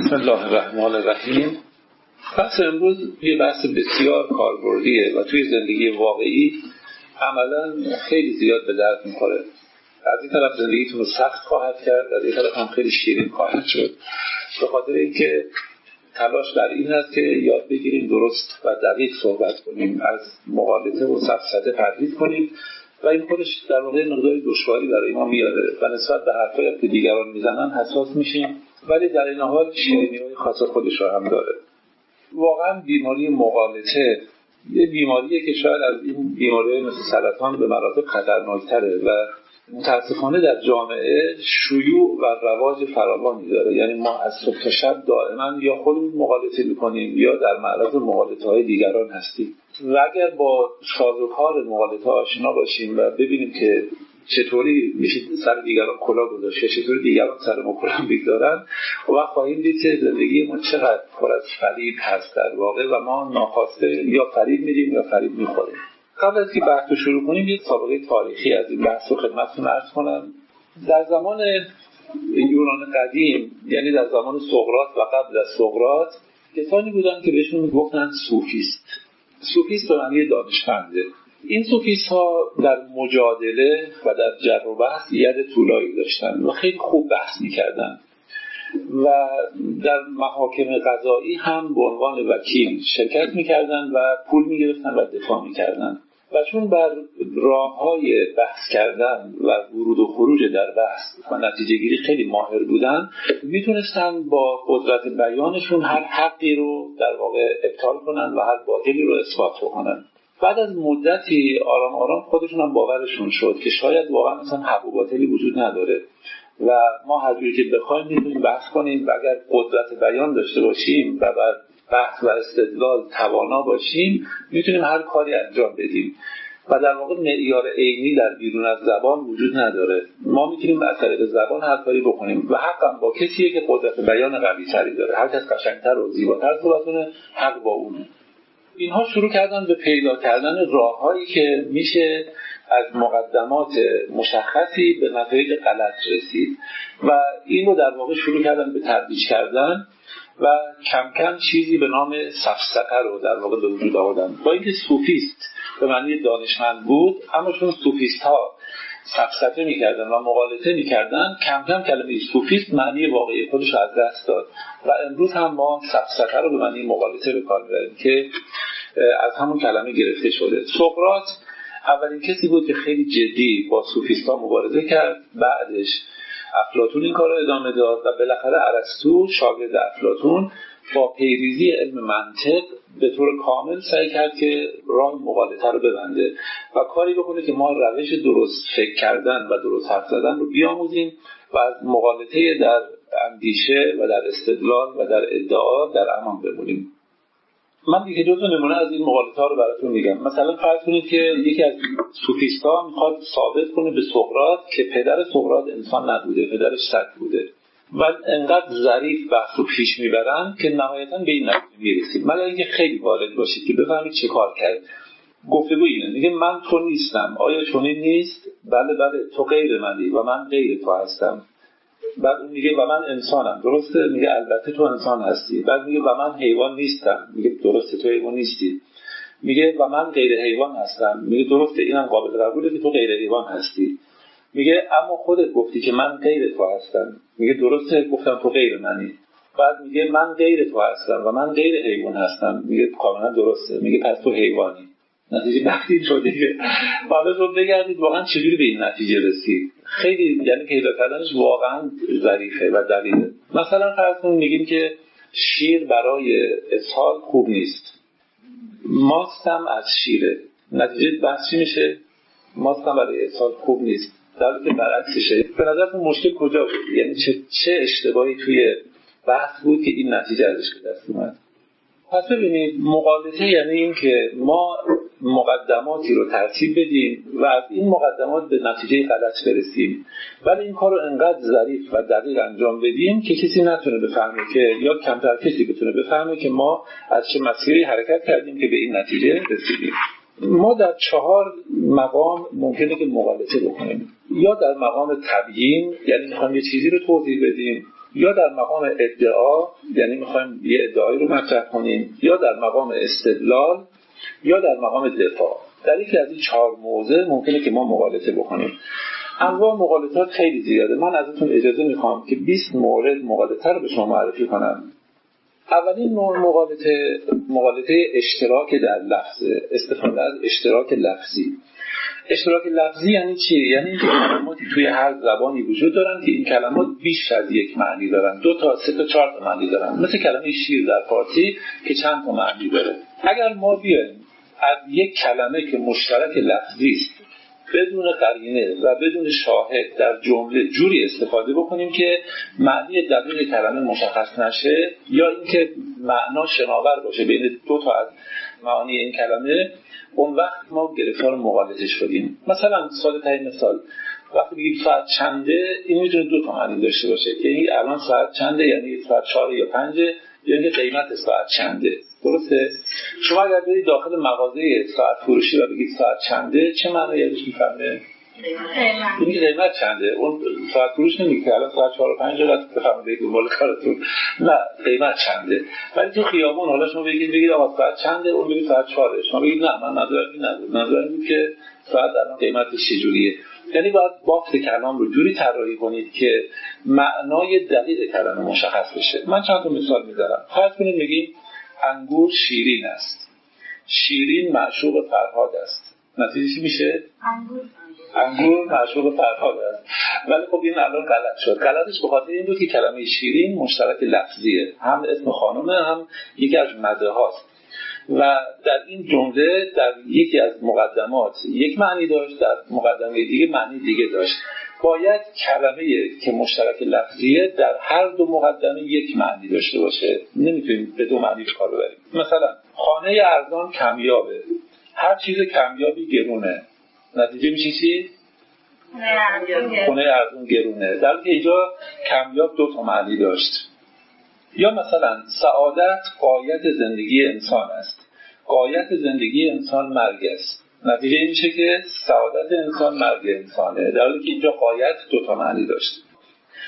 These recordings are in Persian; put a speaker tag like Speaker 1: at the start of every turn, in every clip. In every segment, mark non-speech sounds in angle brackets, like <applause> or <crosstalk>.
Speaker 1: بسم الله الرحمن الرحیم. بحث امروز یه بحث بسیار کاربردیه و توی زندگی واقعی عملا خیلی زیاد به درد می‌خوره. از این طرف زندگیتون رو سخت خواهد کرد از این طرف هم خیلی شیرین خواهد شد. به خاطر اینکه تلاش در این هست که یاد بگیریم درست و دقیق صحبت کنیم از مقالطه و سفسطه پرهیز کنیم و این خودش در واقع مقدار دشواری برای ما میاره. و نسبت به حرفایی که دیگران می‌زنن حساس میشیم. ولی در این حال شیرینی های خاص خودش هم داره. واقعا بیماری مقالطه یه بیماریه که شاید از این بیماری مثل سرطان به مراتب خطرناکتره و متاسفانه در جامعه شیوع و رواج فراوانی داره. یعنی ما از صبح تا شب دائما یا خودمون مقالطه می‌کنیم یا در معرض مقالطه های دیگران هستیم. و اگر با سازوکار مقالطه آشنا باشیم و ببینیم که چطوری میشه سر دیگران کلا گذاشت چطوری دیگران سر ما کلا بگذارن و خواهیم دید که زندگی ما چقدر پر از فریب هست در واقع و ما ناخواسته یا فریب میدیم یا فریب می‌خوریم. قبل از که بحث رو شروع کنیم یه سابقه تاریخی از این بحث رو خدمتتون عرض کنم. در زمان یونان قدیم یعنی در زمان سقراط و قبل از سقراط کسانی بودن که بهشون می‌گفتن صوفیست. صوفیست به معنی دانشمنده. این سوفیست ها در مجادله و در جر و بحث ید طولایی داشتن و خیلی خوب بحث می‌کردن. و در محاکم قضایی هم به عنوان وکیل شرکت می‌کردن و پول می‌گرفتن و دفاع می‌کردن. و چون بر راه های بحث کردن و ورود و خروج در بحث و نتیجه گیری خیلی ماهر بودن می‌تونستن با قدرت بیانشون هر حقی رو در واقع ابطال کنن و هر باطلی رو اثبات کنن بعد از مدتی آرام آرام خودشون هم باورشون شد که شاید واقعا مثلا حق و باطلی وجود نداره. و ما هر که بخوایم می‌تونیم بحث کنیم و اگر قدرت بیان داشته باشیم و بعد بحث و استدلال توانا باشیم می‌تونیم هر کاری انجام بدیم. و در واقع معیار عینی در بیرون از زبان وجود نداره. ما می‌تونیم از طریق زبان هر کاری بکنیم. و حقم با کسیه که قدرت بیان قوی تری داره. هر کس قشنگتر و زیباتر صحبت کنه حق با اونه. اینها شروع کردن به پیدا کردن راههایی که میشه از مقدمات مشخصی به نتایج غلط رسید و این رو در واقع شروع کردن به ترویج کردن و کم کم چیزی به نام سفسطه رو در واقع به وجود آوردن. با اینکه صوفیست به معنی دانشمند بود اما چون صوفیست ها سفسطه می‌کردن و مقالطه می‌کردن کم کم کلمه صوفیست معنی واقعی خودش از دست داد. و امروز هم ما سفسطه رو به معنی مقالطه به کار که از همون کلمه گرفته شده. سقراط اولین کسی بود که خیلی جدی با صوفیستا مبارزه کرد. بعدش افلاتون این کار رو ادامه داد و بالاخره ارسطو شاگرد افلاتون با پیریزی علم منطق به طور کامل سعی کرد که راه مقالطه رو ببنده و کاری بکنه که ما روش درست فکر کردن و درست حرف زدن رو بیاموزیم و از مقالطه در اندیشه و در استدلال و در ادعا در امان بمونیم. من دیگه تا نمونه از این مقالطه ها رو براتون میگم. مثلا فرض کنید که یکی از سوفیستا می‌خواد ثابت کنه به سقراط که پدر سقراط انسان نبوده پدرش سگ بوده. و انقدر ظریف بحث رو پیش می‌برن که نهایتا به این نتیجه می‌رسید مگر اینکه خیلی وارد باشید که بفهمید چه کار کرد. گفتگو اینه. میگه من تو نیستم. آیا چنین نیست؟ بله بله تو غیر منی و من غیر تو هستم. بعد میگه و من انسانم. درسته؟ میگه البته تو انسان هستی. بعد میگه و من حیوان نیستم. میگه درسته تو حیوان نیستی. میگه و من غیر حیوان هستم. میگه درسته اینم قابل قبوله که تو غیر حیوان هستی. میگه اما خودت گفتی که من غیر تو هستم. میگه درسته؟ گفتم تو غیر منی. بعد میگه من غیر تو هستم و من غیر حیوان هستم. میگه کاملا درسته. میگه پس تو حیوانی. نتیجه وقتی شده که بعد رو بگردید واقعا چجوری به این نتیجه رسید؟ خیلی یعنی پیدا کردنش واقعا ظریفه و دلیله. مثلا فرض میگیم که شیر برای اسهال خوب نیست. ماستم از شیره. نتیجه بحث چی میشه؟ ماستم برای اسهال خوب نیست. در که برعکسشه. به نظرتون مشکل کجا بود؟ یعنی چه, چه اشتباهی توی بحث بود که این نتیجه ازش به دست اومد؟ پس ببینید مقالطه یعنی این که ما مقدماتی رو ترتیب بدیم و از این مقدمات به نتیجه غلط برسیم. ولی این کار رو انقدر ظریف و دقیق انجام بدیم که کسی نتونه بفهمه که یا کمتر کسی بتونه بفهمه که ما از چه مسیری حرکت کردیم که به این نتیجه رسیدیم. ما در چهار مقام ممکنه که مقالطه بکنیم. یا در مقام تبیین یعنی می‌خوایم یه چیزی رو توضیح بدیم. یا در مقام ادعا یعنی می‌خوایم یه ادعایی رو مطرح کنیم. یا در مقام استدلال یا در مقام دفاع. در یکی از این چهار موضع ممکنه که ما مقالطه بکنیم. انواع مقالطات خیلی زیاده. من ازتون اجازه می‌خوام که 20 مورد مقالطه رو به شما معرفی کنم. اولین نوع مقالطه مقالطه اشتراک در لفظ استفاده از اشتراک لفظی. اشتراک لفظی یعنی چی؟ یعنی کلماتی توی هر زبانی وجود دارن که این کلمات بیش از یک معنی دارن. دو تا سه تا چهار تا معنی دارن. مثل کلمه شیر در فارسی که چند تا معنی داره. اگر ما بیایم از یک کلمه که مشترک لفظی است بدون قرینه و بدون شاهد در جمله جوری استفاده بکنیم که معنی دقیق کلمه مشخص نشه یا اینکه معنا شناور باشه بین دو تا از معانی این کلمه اون وقت ما گرفتار مقالطه شدیم. مثلا ساده ترین مثال. وقتی بگیم ساعت چنده این می‌تونه دو تا معنی داشته باشه این الان ساعت چنده یعنی ساعت چهار یا پنجه یا اینکه قیمت ساعت چنده. درسته؟ شما اگر برید داخل مغازه ساعت فروشی و بگید ساعت چنده چه معنی یادش می‌فهمه؟ این قیمت چنده. اون ساعت فروش نمیگه الان ساعت 4 و 5 دقیقه بفهمید دنبال کارتون. نه قیمت چنده. ولی تو خیابون حالا شما بگید بگید آقا ساعت چنده اون بگید ساعت 4 شما بگید نه من نظر این نظر نظر این که ساعت الان قیمتش چجوریه. یعنی باید بافت کلام رو جوری طراحی کنید که معنای دقیق کلمه مشخص بشه. من چند تا مثال می‌ذارم فرض کنید میگیم انگور شیرین است. شیرین معشوق فرهاد است. نتیجه میشه؟ انگور. انگور معشوق فرهاد است ولی خب این الان غلط شد. غلطش به خاطر این بود که کلمه شیرین مشترک لفظیه. هم اسم خانومه هم یکی از مده هاست. و در این جمله در یکی از مقدمات یک معنی داشت در مقدمه دیگه معنی دیگه داشت. باید کلمه که مشترک لفظیه در هر دو مقدمه یک معنی داشته باشه. نمی‌تونیم به دو معنی کار ببریم. مثلا خانه ارزان کمیابه. هر چیز کمیابی گرونه. نتیجه میشه چی؟ خونه ارزون گرونه. در که اینجا کمیاب دو تا معنی داشت. یا مثلا سعادت قایت زندگی انسان است. قایت زندگی انسان مرگ است. نتیجه این میشه که سعادت انسان مرگ انسانه. در حالی که اینجا قایت دو تا معنی داشت.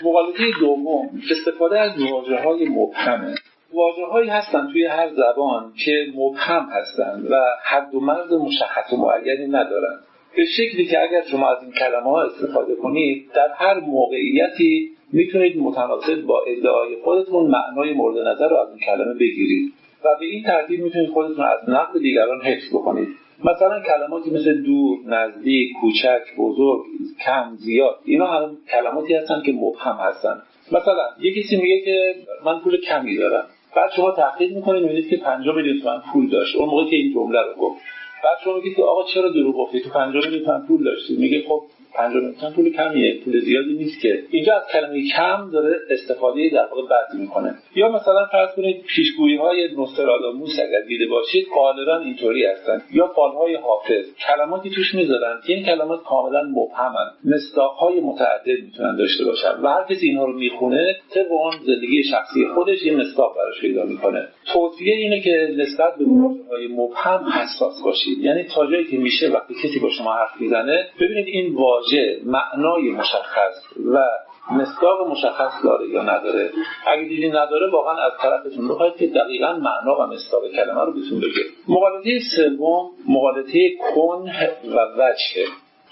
Speaker 1: مقالطه دوم استفاده از واجه های مبهمه. واجه هایی هستن توی هر زبان که مبهم هستن و حد و مرز مشخص و معینی ندارن. به شکلی که اگر شما از این کلمه ها استفاده کنید در هر موقعیتی می‌تونید متناسب با ادعای خودتون معنای مورد نظر رو از این کلمه بگیرید و به این ترتیب می‌تونید خودتون از نقد دیگران حفظ بکنید. مثلا کلماتی مثل دور، نزدیک، کوچک، بزرگ، کم، زیاد اینا هم کلماتی هستن که مبهم هستن. مثلا یکی کسی میگه که من پول کمی دارم. بعد شما تحقیق می‌کنید می‌بینید که 50 میلیون تومن پول داشت. اون موقع که این جمله رو گفت. بعد شما میگید آقا چرا دروغ گفتی؟ تو 50 میلیون تومن پول داشتی. میگه خب 50 میلیون پول کمیه. پول زیادی نیست که. اینجا از کلمه کم داره استفاده در واقع بد می‌کنه. یا مثلا فرض کنید پیشگویی های نوستراداموس اگر دیده باشید غالبا اینطوری هستن. یا فالهای حافظ. کلماتی توش می‌ذارن که این کلمات کاملا مبهمن. مصداق های متعدد می‌تونن داشته باشن. و هر کسی اینها رو می‌خونه طبق اون زندگی شخصی خودش یه مصداق براش پیدا می‌کنه. توصیه اینه که نسبت به های مبهم حساس باشید. یعنی تا جایی که میشه وقتی کسی با شما حرف می‌زنه ببینید این واژه معنای مشخص و مصداق مشخص داره یا نداره. اگه دیدی نداره واقعا از طرفتون بخواید که دقیقا معنا و مصداق کلمه رو بهتون بگه. مقالطه سوم مقالطه کن و وجه.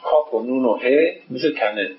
Speaker 1: کاف و نون و ه مثل کنه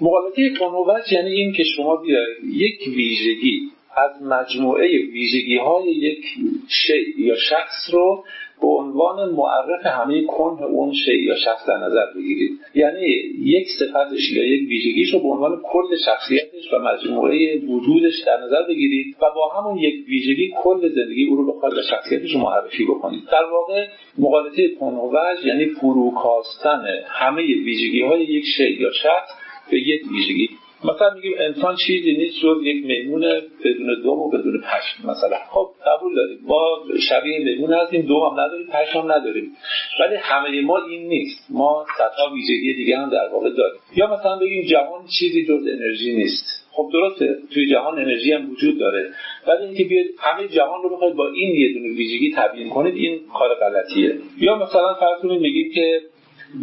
Speaker 1: مقالطه کن و وجه یعنی این که شما بیاید یک ویژگی از مجموعه ویژگی های یک شیء یا شخص رو به عنوان معرف همه کنه اون شی یا شخص در نظر بگیرید. یعنی یک صفتش یا یک ویژگیش رو به عنوان کل شخصیتش و مجموعه وجودش در نظر بگیرید و با همون یک ویژگی کل زندگی او رو بخواید و شخصیتش رو معرفی بکنید. در واقع مقالطه کنوج یعنی فروکاستن همه ویژگی های یک شی یا شخص به یک ویژگی. مثلا میگیم انسان چیزی نیست جز یک میمون بدون دوم و بدون پشم مثلا. خب قبول داریم. ما شبیه میمون هستیم دوم هم نداریم پشم هم نداریم. ولی همه ما این نیست. ما صدها ویژگی دیگه هم در واقع داریم. یا مثلا بگیم جهان چیزی جز انرژی نیست. خب درسته. توی جهان انرژی هم وجود داره. ولی اینکه بیاید همه جهان رو بخواید با این یه دونه ویژگی تبیین کنید این کار غلطیه. یا مثلا فرض کنید میگیم که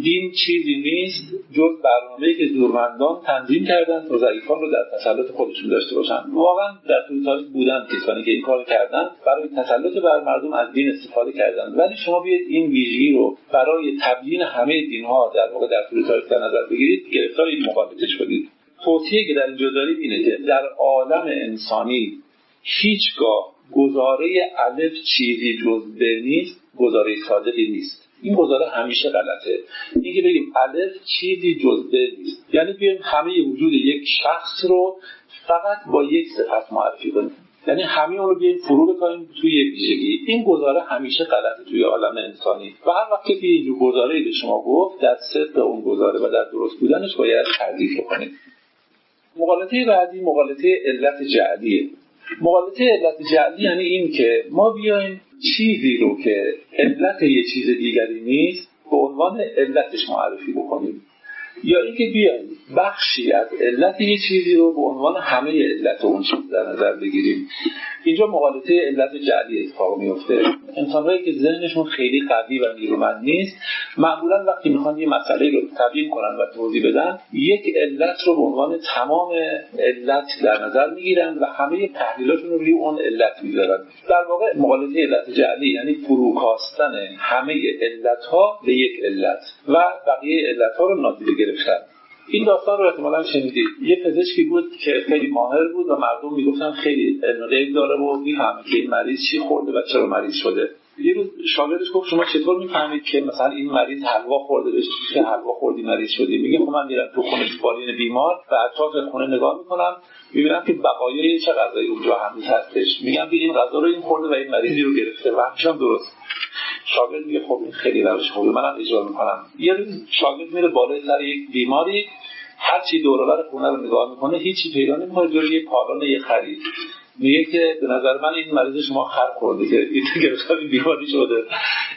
Speaker 1: دین چیزی نیست جز برنامه‌ای که دورمندان تنظیم کردن تا ضعیفان رو در تسلط خودشون داشته باشن. واقعا در طول تاریخ بودن کسانی که این کار کردن برای تسلط بر مردم از دین استفاده کردن. ولی شما بیاید این ویژگی رو برای تبیین همه دینها در واقع در طول تاریخ در نظر بگیرید گرفتار این مقابله شدید توصیه که در اینجا داریم اینه که در عالم انسانی هیچگاه گزاره الف چیزی جز به نیست گزاره صادقی نیست. این گزاره همیشه غلطه. اینکه بگیم الف چیزی جز به نیست. یعنی بیایم همه وجود یک شخص رو فقط با یک صفت معرفی کنیم. یعنی همه اون رو بیایم فرو بکنیم توی ویژگی. این گزاره همیشه غلطه توی عالم انسانی. و هر وقت که اینجور گزاره به شما گفت در صدق اون گزاره و در درست بودنش باید تردیف بکنید. مقالطه بعدی مقالطه علت جعلیه. مقالطه علت جعلی یعنی این که ما بیایم چیزی رو که علت یه چیز دیگری نیست به عنوان علتش معرفی بکنیم. یا اینکه بیایم بخشی از علت یه چیزی رو به عنوان همه علت اون چیز در نظر بگیریم. اینجا مقالطه علت جعلی اتفاق میفته. انسانهایی که ذهنشون خیلی قوی و نیرومند نیست معمولا وقتی می‌خوان یه مسئله رو تبیین کنن و توضیح بدن یک علت رو به عنوان تمام علت در نظر می‌گیرن و همه تحلیلاتشون رو روی اون علت می‌ذارن. در واقع مقالطه علت جعلی یعنی فروکاستن همه علت ها به یک علت. و بقیه علت ها رو نادیده گرفتن. این داستان رو احتمالا شنیدید. یه پزشکی بود که خیلی ماهر بود و مردم می‌گفتن خیلی علم داره و می‌فهمه که این مریض چی خورده و چرا مریض شده. یه روز شاگردش گفت شما چطور می‌فهمید که مثلا این مریض حلوا خورده بشه؟ که حلوا خوردی مریض شدی؟ میگه خب من میرم تو خونه بالین بیمار و اطراف خونه نگاه می‌کنم می‌بینم که بقایای چه غذایی اونجا هنوز هستش. میگم این غذا رو این خورده و این مریضی رو گرفته و درست. شاگرد میگه خب این خیلی روش خوبه منم اجرا می‌کنم. یه روز شاگرد میره بالای سر یک بیماری هر چی دور خونه رو نگاه می‌کنه هیچی پیدا نمی‌کنه جوری یه پالان یه خرید. میگه که به نظر من این مریض شما خر خورده که این <laughs> گرفتار بیماری شده.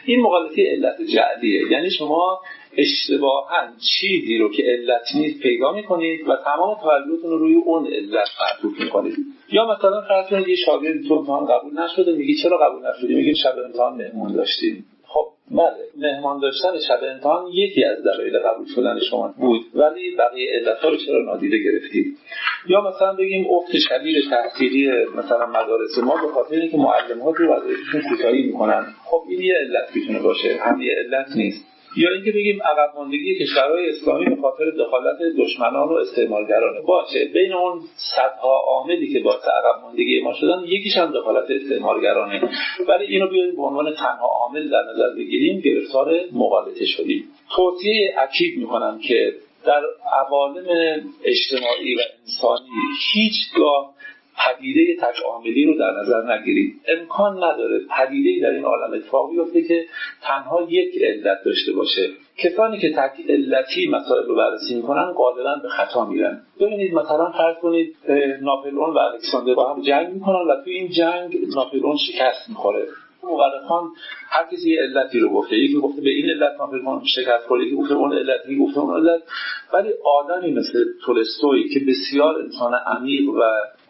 Speaker 1: این مقالطه علت جعلیه. یعنی شما اشتباها چیزی رو که علت نیست پیدا می‌کنید و تمام توجهتون رو روی اون علت معطوف می‌کنید. یا مثلا فرض کنید یه شاگرد تو امتحان قبول نشده میگی چرا قبول نشدی؟ میگه شب امتحان مهمون داشتیم. بله مهمان داشتن شب امتحان یکی از دلایل قبول شدن شما بود ولی بقیه علتها رو چرا نادیده گرفتید؟ یا مثلا بگیم افت شدید تحصیلی مثلا مدارس ما به خاطر اینکه معلم ها رو وظایفشون کوتاهی می‌کنن. خب این یه علت می‌تونه باشه هم یه علت نیست. یا اینکه بگیم عقب ماندگی کشورهای اسلامی به خاطر دخالت دشمنان و استعمارگرانه. باشه بین اون صدها عاملی که باعث عقب ماندگی ما شدن یکیش هم دخالت استعمارگرانه. ولی اینو بیایم به عنوان تنها عامل در نظر بگیریم گرفتار مقالطه شدیم. توصیه اکید می‌کنم که در عوالم اجتماعی و انسانی هیچگاه پدیده تکاملی رو در نظر نگیرید. امکان نداره پدیده در این عالم اتفاق بیفته که تنها یک علت داشته باشه. کسانی که تک علتی مسائل رو بررسی می‌کنن غالبا به خطا میرن. ببینید مثلا فرض کنید ناپلئون و الکساندر با هم جنگ می‌کنن و توی این جنگ ناپلئون شکست می‌خوره. مورخان هر کسی یه علتی رو گفته. یکی گفته به این علت ناپلئون شکست خورد یکی گفته اون علت یکی گفته اون علت. ولی آدمی مثل تولستوی که بسیار انسان عمیق و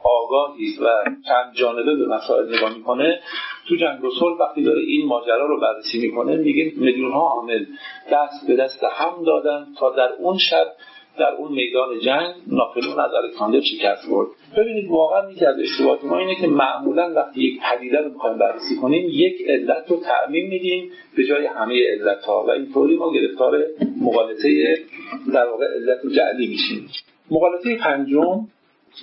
Speaker 1: آگاهی و چند جانبه به مسائل نگاه می‌کنه تو جنگ و وقتی داره این ماجرا رو بررسی می‌کنه میگه میلیون ها عامل دست به دست هم دادن تا در اون شب در اون میدان جنگ ناپلون از الکساندر شکست برد ببینید واقعا یکی از اشتباهات ما اینه که معمولا وقتی یک پدیده رو می‌خوایم بررسی کنیم یک علت رو تعمین میدیم به جای همه علت ها و اینطوری ما گرفتار مقالطه در واقع علت جعلی میشیم. مقالطه پنجم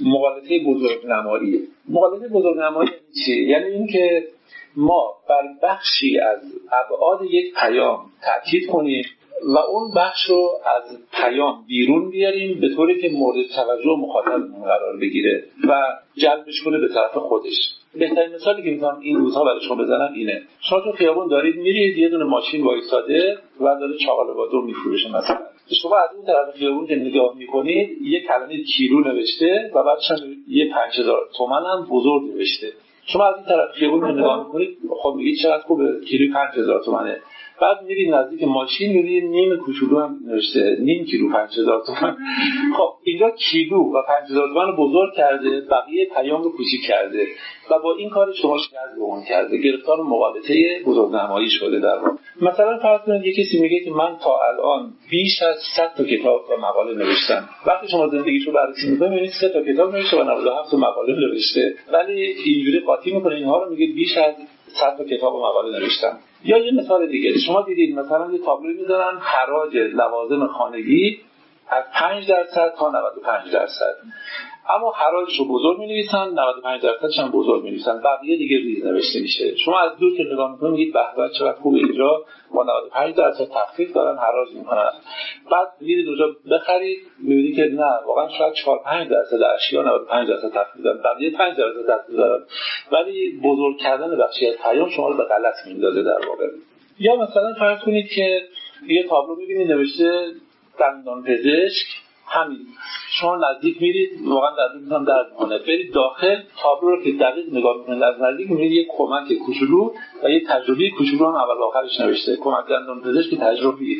Speaker 1: مقالطه بزرگ نمایی مقالطه بزرگ نمایی یعنی چی؟ یعنی اینکه ما بر بخشی از ابعاد یک پیام تاکید کنیم و اون بخش رو از پیام بیرون بیاریم به طوری که مورد توجه مخاطبمون قرار بگیره و جلبش کنه به طرف خودش. بهترین مثالی که می‌تونم این روزها برای شما بزنم اینه. شما تو خیابون دارید میرید یه دونه ماشین وایساده و داره چاقال بادو میفروشه مثلا. شما از اون طرف خیابون که نگاه می‌کنید یه کلمه کیلو نوشته و بعدش هم یه 5000 تومن هم بزرگ نوشته. شما از این طرف خیابون که نگاه می‌کنید خب میگید چقدر خوبه کیلو 5000 تومنه. بعد میرید نزدیک ماشین میرید نیم کوچولو هم نوشته نیم کیلو 5000 تومان خب اینجا کیلو و 5000 تومان بزرگ کرده بقیه پیام رو کوچیک کرده و با این کار شما جذب اون کرده. گرفتار مقالطه بزرگنمایی شده در واقع. مثلا فرض کنید یه کسی میگه که من تا الان بیش از 100 تا کتاب و مقاله نوشتم. وقتی شما زندگیشو بررسی می‌کنید می‌بینید 3 تا کتاب نوشته و 97 تا مقاله نوشته. ولی اینجوری قاطی می‌کنه اینها رو میگه بیش از 100 تا کتاب و مقاله نوشتم. یا یه مثال دیگه. شما دیدید مثلا یه تابلو می‌ذارن حراج لوازم خانگی از 5 درصد تا 95 درصد. اما حراجش رو بزرگ می نویسن 95 درصدش هم بزرگ می نویسن بقیه دیگه ریز نوشته میشه. شما از دور که نگاه می‌کنید میگید به به چقدر خوب اینجا. با 95 درصد تخفیف دارن حراج می‌کنن. بعد میرید اونجا بخرید می‌بینید که نه واقعا شاید 4 5 درصد اشیا 95 درصد تخفیف دارن. بقیه 5 درصد تخفیف دارن. ولی بزرگ کردن بخشی از پیام شما رو به غلط میندازه در واقع. یا مثلا فرض کنید که یه تابلو می‌بینید نوشته دندان پزشک همین. شما نزدیک میرید واقعا دردتون درد می‌کنه. برید داخل تابلو رو که دقیق نگاه می‌کنید از نزدیک میرید یه کمک کوچولو و یه تجربه کوچولو هم اول آخرش نوشته. کمک دندان پزشک تجربی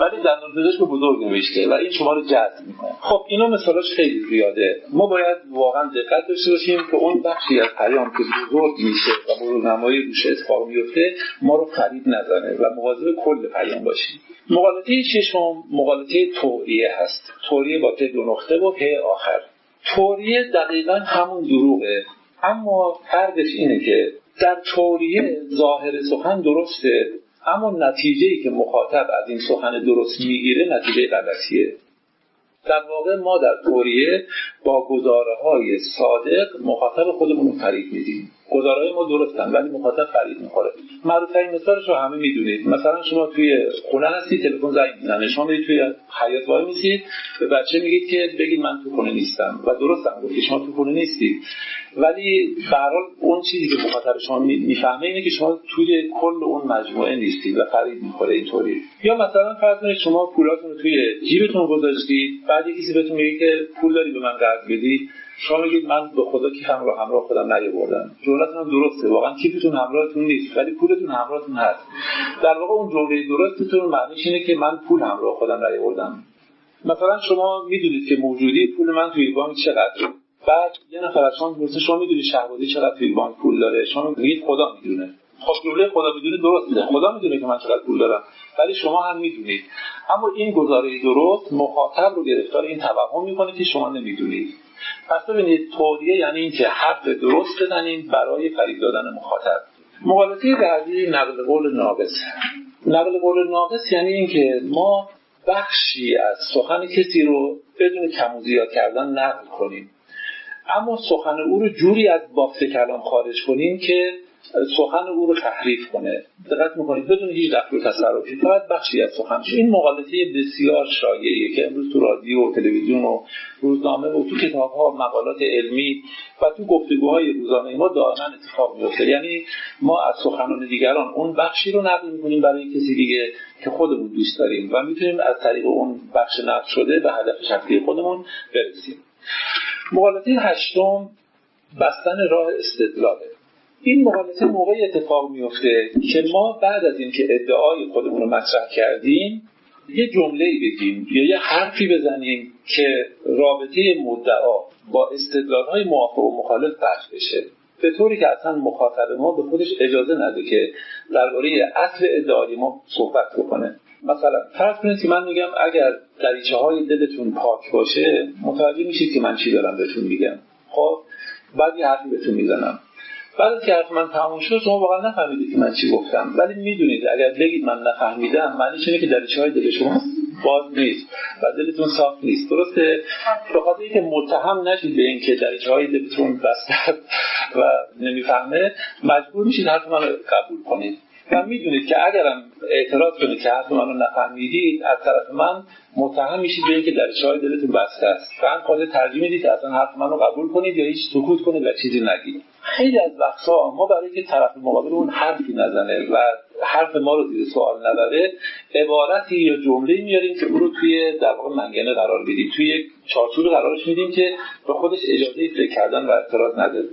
Speaker 1: ولی دندان پزشک بزرگ نوشته و این شما رو جذب می‌کنه. خب اینا مثالاش خیلی زیاده. ما باید واقعا دقت داشته باشیم که اون بخشی از پیام که بزرگ میشه و بزرگ نمایی روش اتفاق میفته ما رو فریب نزنه و مواظب کل پیام باشیم. مقالطه ششم مقالطه توریه هست. توریه با ته دو نقطه و ه آخر. توریه دقیقا همون دروغه. اما فرقش اینه که در توریه ظاهر سخن درسته اما نتیجه که مخاطب از این سخن درست می‌گیره نتیجه غلطیه. در واقع ما در توریه با گزاره های صادق مخاطب خودمون رو فریب میدیم. گزارهای ما درستن ولی مخاطب فرید می‌خوره. معروف ترین مثالش رو همه می‌دونید. مثلا شما توی خونه هستی تلفن زنگ می‌زنه. شما میرید توی حیات وای میسید. به بچه میگید که بگید من تو خونه نیستم. و درست هم گفت شما تو خونه نیستید ولی به اون چیزی که مخاطب شما می‌فهمه اینه که شما توی کل اون مجموعه نیستید و فرید می‌خوره اینطوری. یا مثلا فرض کنید شما پولاتون رو توی جیبتون گذاشتید. بعد کسی بهتون میگه که پول داری به من قرض بدی. شما میگید من به خدا کیفم رو همراه خودم نیاوردم. جملتون هم درسته. واقعا کیفتون همراهتون نیست ولی پولتون همراهتون هست. در واقع اون جمله درستتون معنیش اینه که من پول همراه خودم نیاوردم. مثلا شما می‌دونید که موجودی پول من توی بانک چقدره. بعد یه نفر از شما می‌پرسه شما می‌دونید شهبازی چقدر توی بانک پول داره؟ شما میگید خدا می‌دونه. خب جمله خدا می‌دونه درسته خدا می‌دونه که من چقدر پول دارم ولی شما هم می‌دونید. اما این گزاره درست مخاطب رو گرفتار این توهم می‌کنه که شما نمی‌دونید. پس ببینید توریه یعنی اینکه حرف درست بزنیم برای فریب دادن مخاطب. مقالطه بعدی نقل قول ناقص. نقل قول ناقص یعنی اینکه ما بخشی از سخن کسی رو بدون کم و زیاد کردن نقل کنیم. اما سخن او رو جوری از بافت کلام خارج کنیم که سخن او رو تحریف کنه. دقت می‌کنید بدون هیچ دخل و تصرفی فقط بخشی از سخن. این مقالطه بسیار شایعیه که امروز تو رادیو و تلویزیون و روزنامه و تو کتاب ها مقالات علمی و تو گفتگوهای روزانه ما دائما اتفاق میفته یعنی ما از سخنان دیگران اون بخشی رو نقل می‌کنیم برای کسی دیگه که خودمون دوست داریم و می‌تونیم از طریق اون بخش نقل شده به هدف شخصی خودمون برسیم. مقالطه هشتم بستن راه استدلاله. این مقالطه موقعی اتفاق میفته که ما بعد از اینکه ادعای خودمون رو مطرح کردیم یه جمله بگیم یا یه حرفی بزنیم که رابطه مدعا با استدلال های موافق و مخالف قطع بشه. به طوری که اصلا مخاطب ما به خودش اجازه نده که درباره اصل ادعای ما صحبت بکنه. مثلا فرض کنید که من میگم اگر دریچه های دلتون پاک باشه متوجه میشید که من چی دارم بهتون میگم. خب بعد یه حرفی بهتون می‌زنم. بعد که حرف من تموم شد شما واقعا نفهمیدید که من چی گفتم. ولی می‌دونید اگر بگید من نفهمیدم معنیش اینه که دریچه های دل شما باز نیست و دلتون صاف نیست. درسته؟ به خاطر اینکه متهم نشید به اینکه دریچه های دلتون بسته و نمی‌فهمه مجبور میشید حرف من قبول کنید. و می‌دونید که اگرم اعتراض کنید که حرف منو نفهمیدید از طرف من متهم میشید به اینکه در های دلتون بسته است. و هم خاطر ترجیح می‌دید که اصلا حرف منو قبول کنید یا هیچ سکوت کنید و چیزی نگید. خیلی از وقتا ما برای که طرف مقابل اون حرفی نزنه و حرف ما رو زیر سوال نبره عبارتی یا جمله میاریم که او رو توی در واقع منگنه قرار بدیم توی یک چارچوب قرارش میدیم که به خودش اجازه فکر کردن و اعتراض نداره.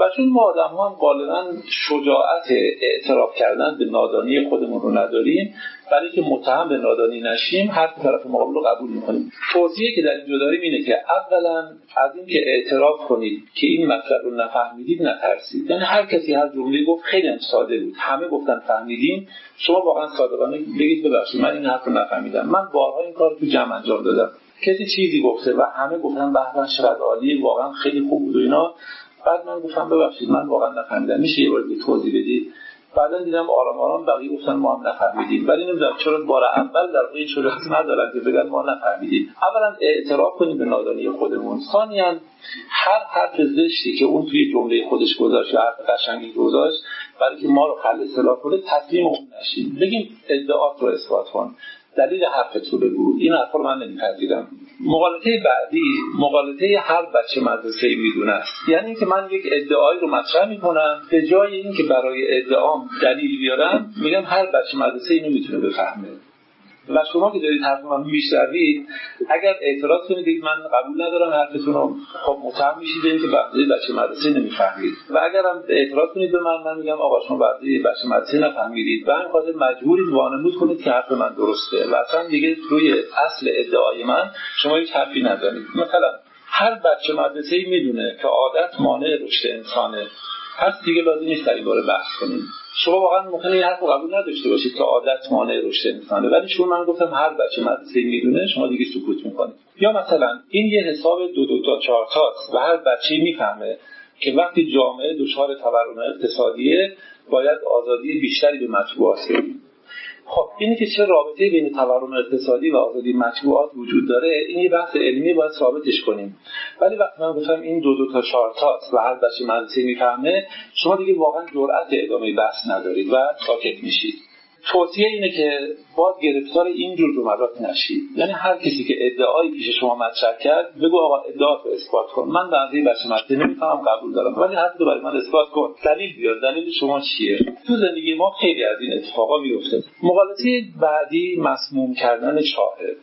Speaker 1: و چون ما آدم هم غالبا شجاعت اعتراف کردن به نادانی خودمون رو نداریم برای که متهم به نادانی نشیم هر طرف مقابل رو قبول می‌کنیم. توضیحی که در اینجا داریم اینه که اولا از اینکه اعتراف کنید که این مطلب رو نفهمیدید نترسید. یعنی هر کسی هر جمله گفت خیلی هم ساده بود. همه گفتن فهمیدیم. شما واقعا صادقانه بگید ببخشید من این حرف رو نفهمیدم. من بارها این کار تو جمع انجام دادم. کسی چیزی گفته و همه گفتن به چقدر عالیه واقعا خیلی خوب بود و اینا. بعد من گفتم ببخشید من واقعا نفهمیدم. میشه یه بار توضیح بدید؟ بعدا دیدم آرام آرام بقیه گفتن ما هم نفهمیدیم. ولی نمی‌دونم چرا بار اول در واقع شجاعت <laughs> ندارن که بگن ما نفهمیدیم. اولا اعتراف کنیم به نادانی خودمون. ثانیا هر حرف زشتی که اون توی جمله خودش گذاشت یا حرف قشنگی گذاشت برای که ما رو خل اصلاح کنه تسلیم اون نشیم. بگیم ادعات رو اثبات کن. دلیل حرفت رو بگو این حرف رو من نمیپذیرم. مقالطه بعدی مقالطه هر بچه مدرسه می‌دونه است. یعنی اینکه من یک ادعایی رو مطرح می‌کنم به جای اینکه برای ادعام دلیل بیارم میگم هر بچه مدرسه اینو می‌تونه بفهمه. و شما که دارید حرف من میشنوید اگر اعتراض کنید من قبول ندارم حرفتون رو خب متهم میشید که بعضی بچه مدرسه نمی‌فهمید. و اگر هم اعتراض کنید به من من میگم آقا شما بعضی بچه مدرسه نفهمیدید. و این خاطر مجبورید وانمود کنید که حرف من درسته. و اصلا دیگه روی اصل ادعای من شما هیچ حرفی نزنید. مثلا هر بچه مدرسه ای می‌دونه که عادت مانع رشد انسانه. پس دیگه لازم نیست در این باره بحث کنیم. شما واقعا ممکنه این حرف قبول نداشته باشید که عادت مانع رشد انسانه. ولی چون من گفتم هر بچه مدرسه می‌دونه شما دیگه سکوت می‌کنید. یا مثلا این یه حساب دو دو تا چهار تاست و هر بچه می‌فهمه که وقتی جامعه دچار تورم اقتصادیه باید آزادی بیشتری به مطبوعات بدیم خب اینه که چه رابطه بین تورم اقتصادی و آزادی مطبوعات وجود داره این یه بحث علمی باید ثابتش کنیم. ولی وقتی من گفتم این دو دو تا چهار تاست و هر بچه مدرسه می‌فهمه شما دیگه واقعا جرأت ادامه بحث ندارید و ساکت میشید. توصیه اینه که باز گرفتار این جور جملات نشید. یعنی هر کسی که ادعایی پیش شما مطرح کرد بگو آقا ادعا رو اثبات کن. من اندازه بچه مدرسه نمی‌فهمم قبول دارم. ولی حرف برای من اثبات کن. دلیل بیار. دلیل شما چیه؟ تو زندگی ما خیلی از این اتفاقا میفته مقالطه بعدی مسموم کردن چاهه.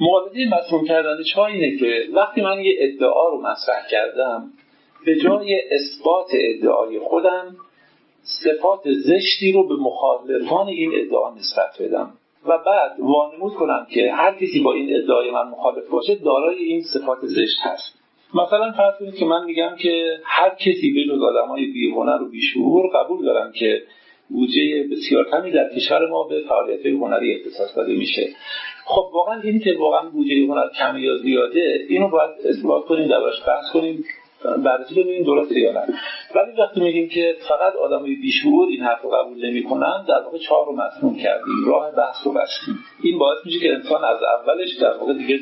Speaker 1: مقالطه مسموم کردن چاه اینه که وقتی من یه ادعا رو مطرح کردم به جای اثبات ادعای خودم صفات زشتی رو به مخالفان این ادعا نسبت بدم. و بعد وانمود کنم که هر کسی با این ادعای من مخالف باشه دارای این صفات زشت هست. مثلا فرض کنید که من میگم که هر کسی به جز آدمای بیهنر و بیشعور قبول دارم که بودجه بسیار کمی در کشور ما به فعالیت هنری اختصاص داده میشه. خب واقعا این که واقعا بودجه هنر کمی یا زیاده اینو باید اثبات کنیم دربارش بحث کنیم. بررسی ببینیم درسته یا نه. ولی وقتی میگیم که فقط آدمای بیشعور این حرف رو قبول نمی‌کنن در واقع چهار رو مسموم کردیم. راه بحث رو بستیم. این باعث میشه که انسان از اولش در واقع دیگه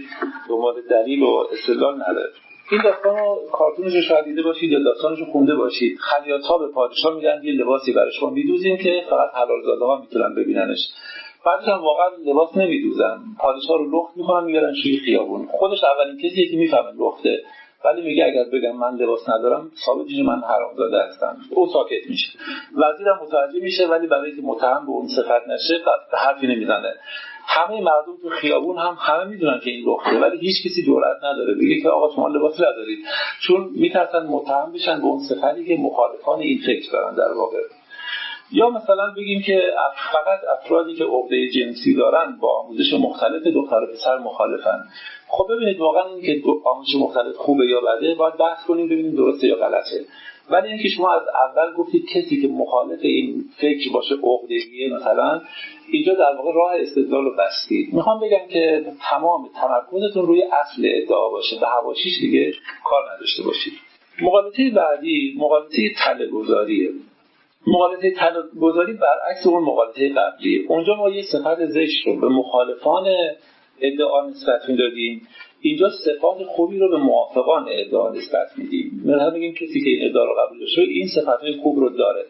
Speaker 1: دنبال دلیل و استدلال نداره این داستان رو کارتونش رو شاید دیده باشید یا داستانش رو خونده باشید. خلیات ها به پادشاه میگن یه لباسی برای شما میدوزیم که فقط حلال زاده ها می‌تونن ببیننش. بعدش هم واقعا لباس نمیدوزن. پادشاه رو لخت می‌کنن میگردن شوی خیابون. خودش اولین کسیه که می‌فهمه لخته. ولی میگه اگر بگم من لباس ندارم ثابت میشه من حرامزاده هستم. او ساکت میشه. وزیرم متوجه میشه ولی برای اینکه متهم به اون صفت نشه حرفی نمی‌زنه. همه مردم تو خیابون هم همه می‌دونن که این لخته ولی هیچ کسی جرئت نداره. بگه که آقا شما لباس ندارید. چون میترسن متهم بشن به اون صفتی که مخالفان این فکر دارن در واقع. یا مثلا بگیم که فقط افرادی که عقده جنسی دارن با آموزش مختلف دختر و پسر مخالفن. خب ببینید واقعا این که آموزش مختلف خوبه یا بده باید بحث کنیم ببینیم درسته یا غلطه. ولی اینکه شما از اول گفتید کسی که مخالف این فکر باشه عقدگیه مثلا اینجا در واقع راه استدلال رو بستید. می‌خوام بگم که تمام تمرکزتون روی اصل ادعا باشه. به هواشیش دیگه کار نداشته باشید. مقالطه بعدی مقالطه تله گذاریه مقالطه گذاری برعکس اون مقالطه قبلی. اونجا ما یه صفت زشت رو به مخالفان ادعا نسبت می‌دادیم. اینجا صفات خوبی رو به موافقان ادعا نسبت میدیم. مثلا میگیم کسی که این ادعا رو قبول داشته این صفات خوب رو داره.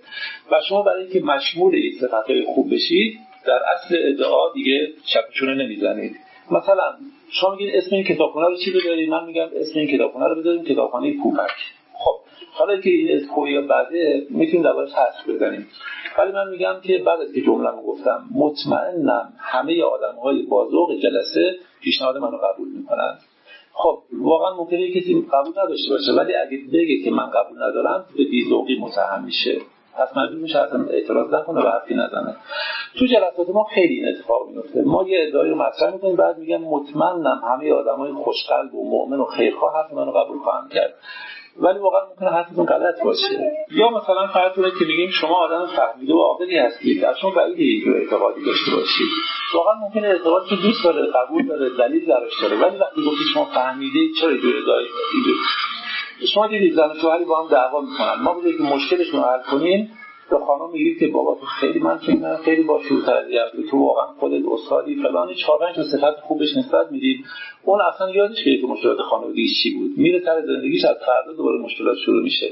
Speaker 1: و شما برای اینکه مشمول این صفات خوب بشید در اصل ادعا دیگه چپچونه نمی‌زنید. مثلا شما میگین اسم این کتابخونه رو چی بذارید من میگم اسم این کتابخونه رو بذاریم کتابخانه پوپک خب حالا که این از یا بده می‌تونیم دربارش حرف بزنیم. ولی من میگم که بعد از که جمله رو گفتم مطمئنم همه آدم های بازوق جلسه پیشنهاد منو قبول می‌کنن. خب واقعا ممکنه کسی قبول نداشته باشه ولی اگه بگه که من قبول ندارم به بیزوقی متهم میشه. پس مجبور میشه اصلا اعتراض نکنه و حرفی نزنه. تو جلسات ما خیلی این اتفاق میفته ما یه ادعایی رو مطرح می‌کنیم بعد میگم مطمئنم همه آدمای خوشقلب و مؤمن و خیرخواه حرف منو قبول خواهند کرد. ولی واقعا ممکنه حرفتون غلط باشه. یا مثلا فرض که میگیم شما آدم فهمیده و عاقلی هستید از شما بعید اینجور اعتقادی داشته باشید. واقعا ممکنه اعتقادی که دوست داره قبول داره دلیل براش داره. ولی وقتی گفتی شما فهمیده چرا ادعایی شما دیدید زن شوهری با هم دعوا می‌کنن. ما بودیم که مشکلشون رو حل کنیم. به خانم میگید که بابا تو خیلی من فکر خیلی با شروع تو واقعا خودت استادی فلانی. چهار پنج تا صفت خوبش نسبت می‌دید اون اصلا یادش که مشکلات خانوادگی چی بود. میره سر زندگیش از فردا دوباره مشکلات شروع میشه.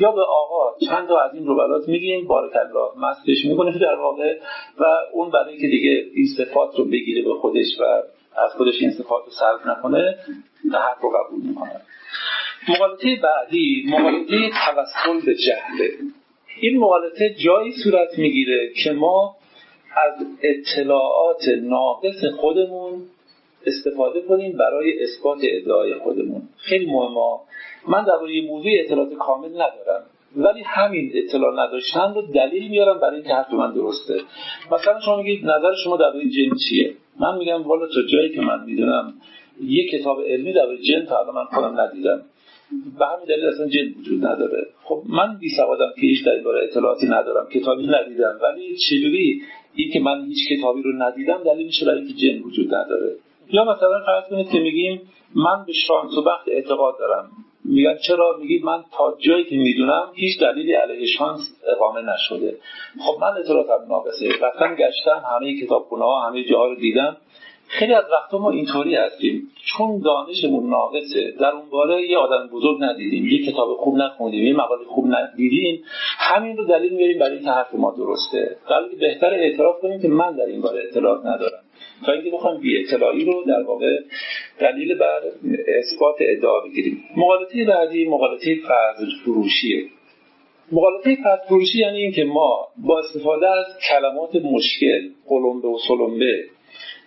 Speaker 1: یا به آقا چند تا از این روبلات میگیم بارک الله مستش می‌کنه در واقع و اون برای که دیگه این صفات رو بگیره به خودش و از خودش این صفات رو صرف نکنه حق رو قبول می‌کنه. مقالطه بعدی مقالطه توسل به جهله. این مقالطه جایی صورت می‌گیره که ما از اطلاعات ناقص خودمون استفاده کنیم برای اثبات ادعای خودمون. خیلی مهمه. من درباره موضوع اطلاعات کامل ندارم ولی همین اطلاع نداشتن رو دلیل میارم برای اینکه حرف من درسته. مثلا شما میگید نظر شما درباره جن چیه؟ من میگم والا تا جایی که من می‌دونم یه کتاب علمی درباره جن تا الان من خودم ندیدم. به همین دلیل اصلا جن وجود نداره. خب من بی سوادم که هیچ در باره اطلاعاتی ندارم کتابی ندیدم ولی چجوری این که من هیچ کتابی رو ندیدم دلیل میشه برای اینکه جن وجود نداره. یا مثلا فرض کنید که میگیم من به شانس و بخت اعتقاد دارم. میگن چرا؟ میگید من تا جایی که می‌دونم هیچ دلیلی علیه شانس اقامه نشده. خب من اطلاعاتم ناقصه. رفتم گشتم همه کتابخونه ها همه جاها رو دیدم. خیلی از وقتا ما اینطوری هستیم. چون دانشمون ناقصه در اون باره یه آدم بزرگ ندیدیم یه کتاب خوب نخوندیم یه مقاله خوب ندیدیم. همین رو دلیل میاریم برای اینکه حرف ما درسته. در بهتر اعتراف کنیم که من در این باره اطلاعات ندارم. تا اینکه بخوام بی اطلاعی رو در واقع دلیل بر اثبات ادعا بگیریم. مقالطه بعدی مقالطه فرض فروشیه مقالطه فرض فروشی یعنی اینکه ما با استفاده از کلمات مشکل قلمبه و سلمبه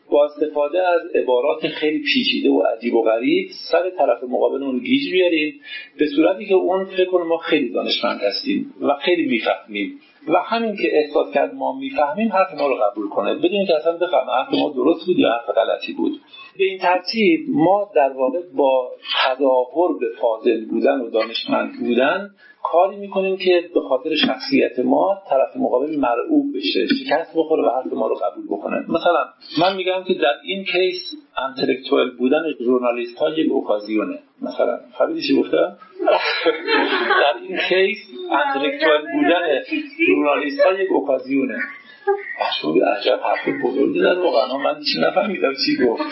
Speaker 1: با استفاده از عبارات خیلی پیچیده و عجیب و غریب سر طرف مقابل اون گیج بیاریم به صورتی که اون فکر کنه ما خیلی دانشمند هستیم و خیلی می‌فهمیم. و همین که احساس کرد ما می‌فهمیم حرف ما رو قبول کنه. بدون که اصلا بفهمه حرف ما درست بود یا حرف غلطی بود. به این ترتیب ما در واقع با تظاهر به فاضل بودن و دانشمند بودن کاری می‌کنیم که به خاطر شخصیت ما طرف مقابل مرعوب بشه شکست بخوره و حرف ما رو قبول بکنه. مثلا من میگم که در این کیس انتلکتوال بودن ژورنالیست ها یک اوکازیونه. مثلا خبیدی چی گفتم در این کیس انتلکتوال بودن ژورنالیست ها یک اوکازیونه. مشهور عجب حرف بزرگی در واقعا من چی نفهمیدم چی گفت.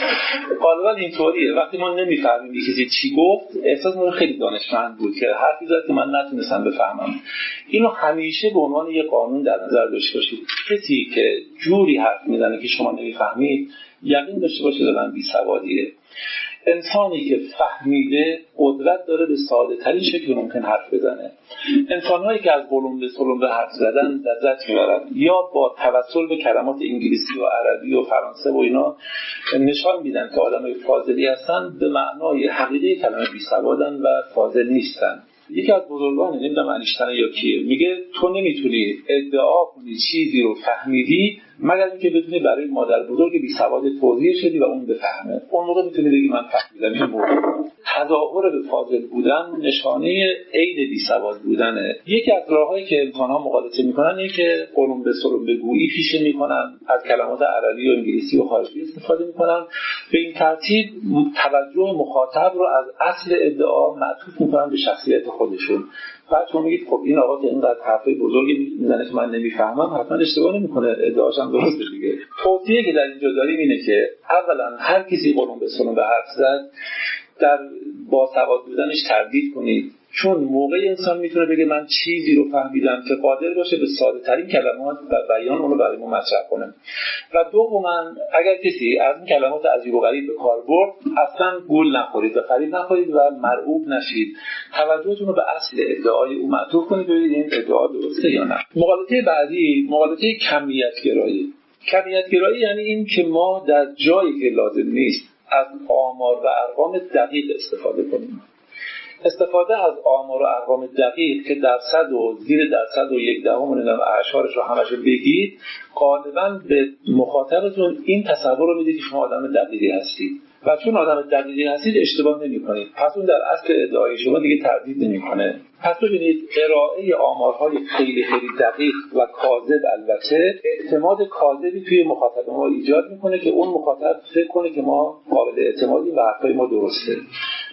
Speaker 1: غالبا اینطوریه. وقتی ما نمی‌فهمیم کسی چی گفت احساس ما خیلی دانشمند بود که حرفی زد که من نتونستم بفهمم. اینو همیشه به عنوان یه قانون در نظر داشته باشید. کسی که جوری حرف می‌زنه که شما نمی‌فهمید یقین داشته باشید من بی سوادیه انسانی که فهمیده قدرت داره به ساده ترین شکل ممکن حرف بزنه. انسانهایی که از قلم به سلم به حرف زدن لذت می‌برن یا با توسل به کلمات انگلیسی و عربی و فرانسه و اینا نشان میدن که آدم فاضلی هستن به معنای حقیقی کلمه بی سوادن و فاضل نیستن. یکی از بزرگان نمی‌دونم انیشتن یا کیه میگه تو نمی‌تونی ادعا کنی چیزی رو فهمیدی مگر اینکه بتونی برای مادر بزرگ بی سواد توضیح شدی و اون بفهمه. اون موقع می‌تونی بگی من فهمیدم این موضوع تظاهر به فاضل بودن نشانه عید بی سواد بودنه. یکی از راههایی که ها مقالطه می‌کنن اینه که قلم به سرم به گویی پیشه می‌کنن از کلمات عربی و انگلیسی و خارجی استفاده می‌کنن. به این ترتیب توجه مخاطب رو از اصل ادعا معطوف می‌کنن به شخصیت خودشون. بعد شما میگید خب این آقا که اینقدر حرفای بزرگی می‌زنه که من نمی‌فهمم حتما اشتباه نمی‌کنه ادعاش هم درسته دیگه. توصیه که در اینجا داریم اینه که اولا هر کسی قلم به به حرف زد در با سواد بودنش تردید کنید. چون موقع انسان می‌تونه بگه من چیزی رو فهمیدم که قادر باشه به ساده ترین کلمات و بیان اون رو برای ما مطرح کنه. و دوما اگر کسی از این کلمات عجیب و غریب به کار برد اصلا گول نخورید و فریب نخورید و مرعوب نشید. توجهتون رو به اصل ادعای او معطوف کنید ببینید این ادعا درسته یا نه. مقالطه بعدی مقالطه کمیت گرایی کمیت گرایی یعنی این که ما در جایی که لازم نیست از آمار و ارقام دقیق استفاده کنیم. استفاده از آمار و ارقام دقیق که درصد و زیر درصد و یک دهم نمی‌دونم اعشارش رو همش بگید غالبا به مخاطبتون این تصور رو میده که شما آدم دقیقی هستید. و چون آدم دقیقی هستید اشتباه نمی کنید پس اون در اصل ادعای شما دیگه تردید نمی‌کنه. پس ببینید ارائه آمارهای خیلی خیلی دقیق و کاذب البته اعتماد کاذبی توی مخاطب ما ایجاد می‌کنه که اون مخاطب فکر کنه که ما قابل اعتمادی و حرفای ما درسته.